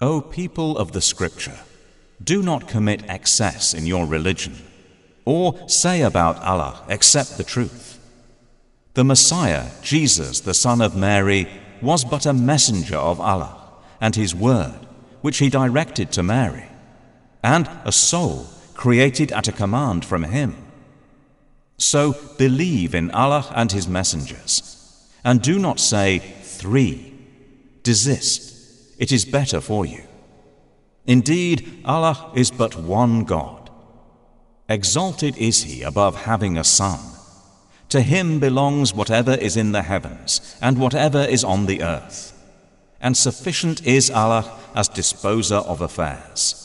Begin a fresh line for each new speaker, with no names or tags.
O people of the Scripture, do not commit excess in your religion, or say about Allah except the truth. The Messiah, Jesus, the Son of Mary, was but a messenger of Allah and His Word, which He directed to Mary, and a soul created at a command from Him. So believe in Allah and His messengers, and do not say, Three. Desist it is better for you. Indeed, Allah is but one God. Exalted is He above having a son. To Him belongs whatever is in the heavens and whatever is on the earth. And sufficient is Allah as disposer of affairs.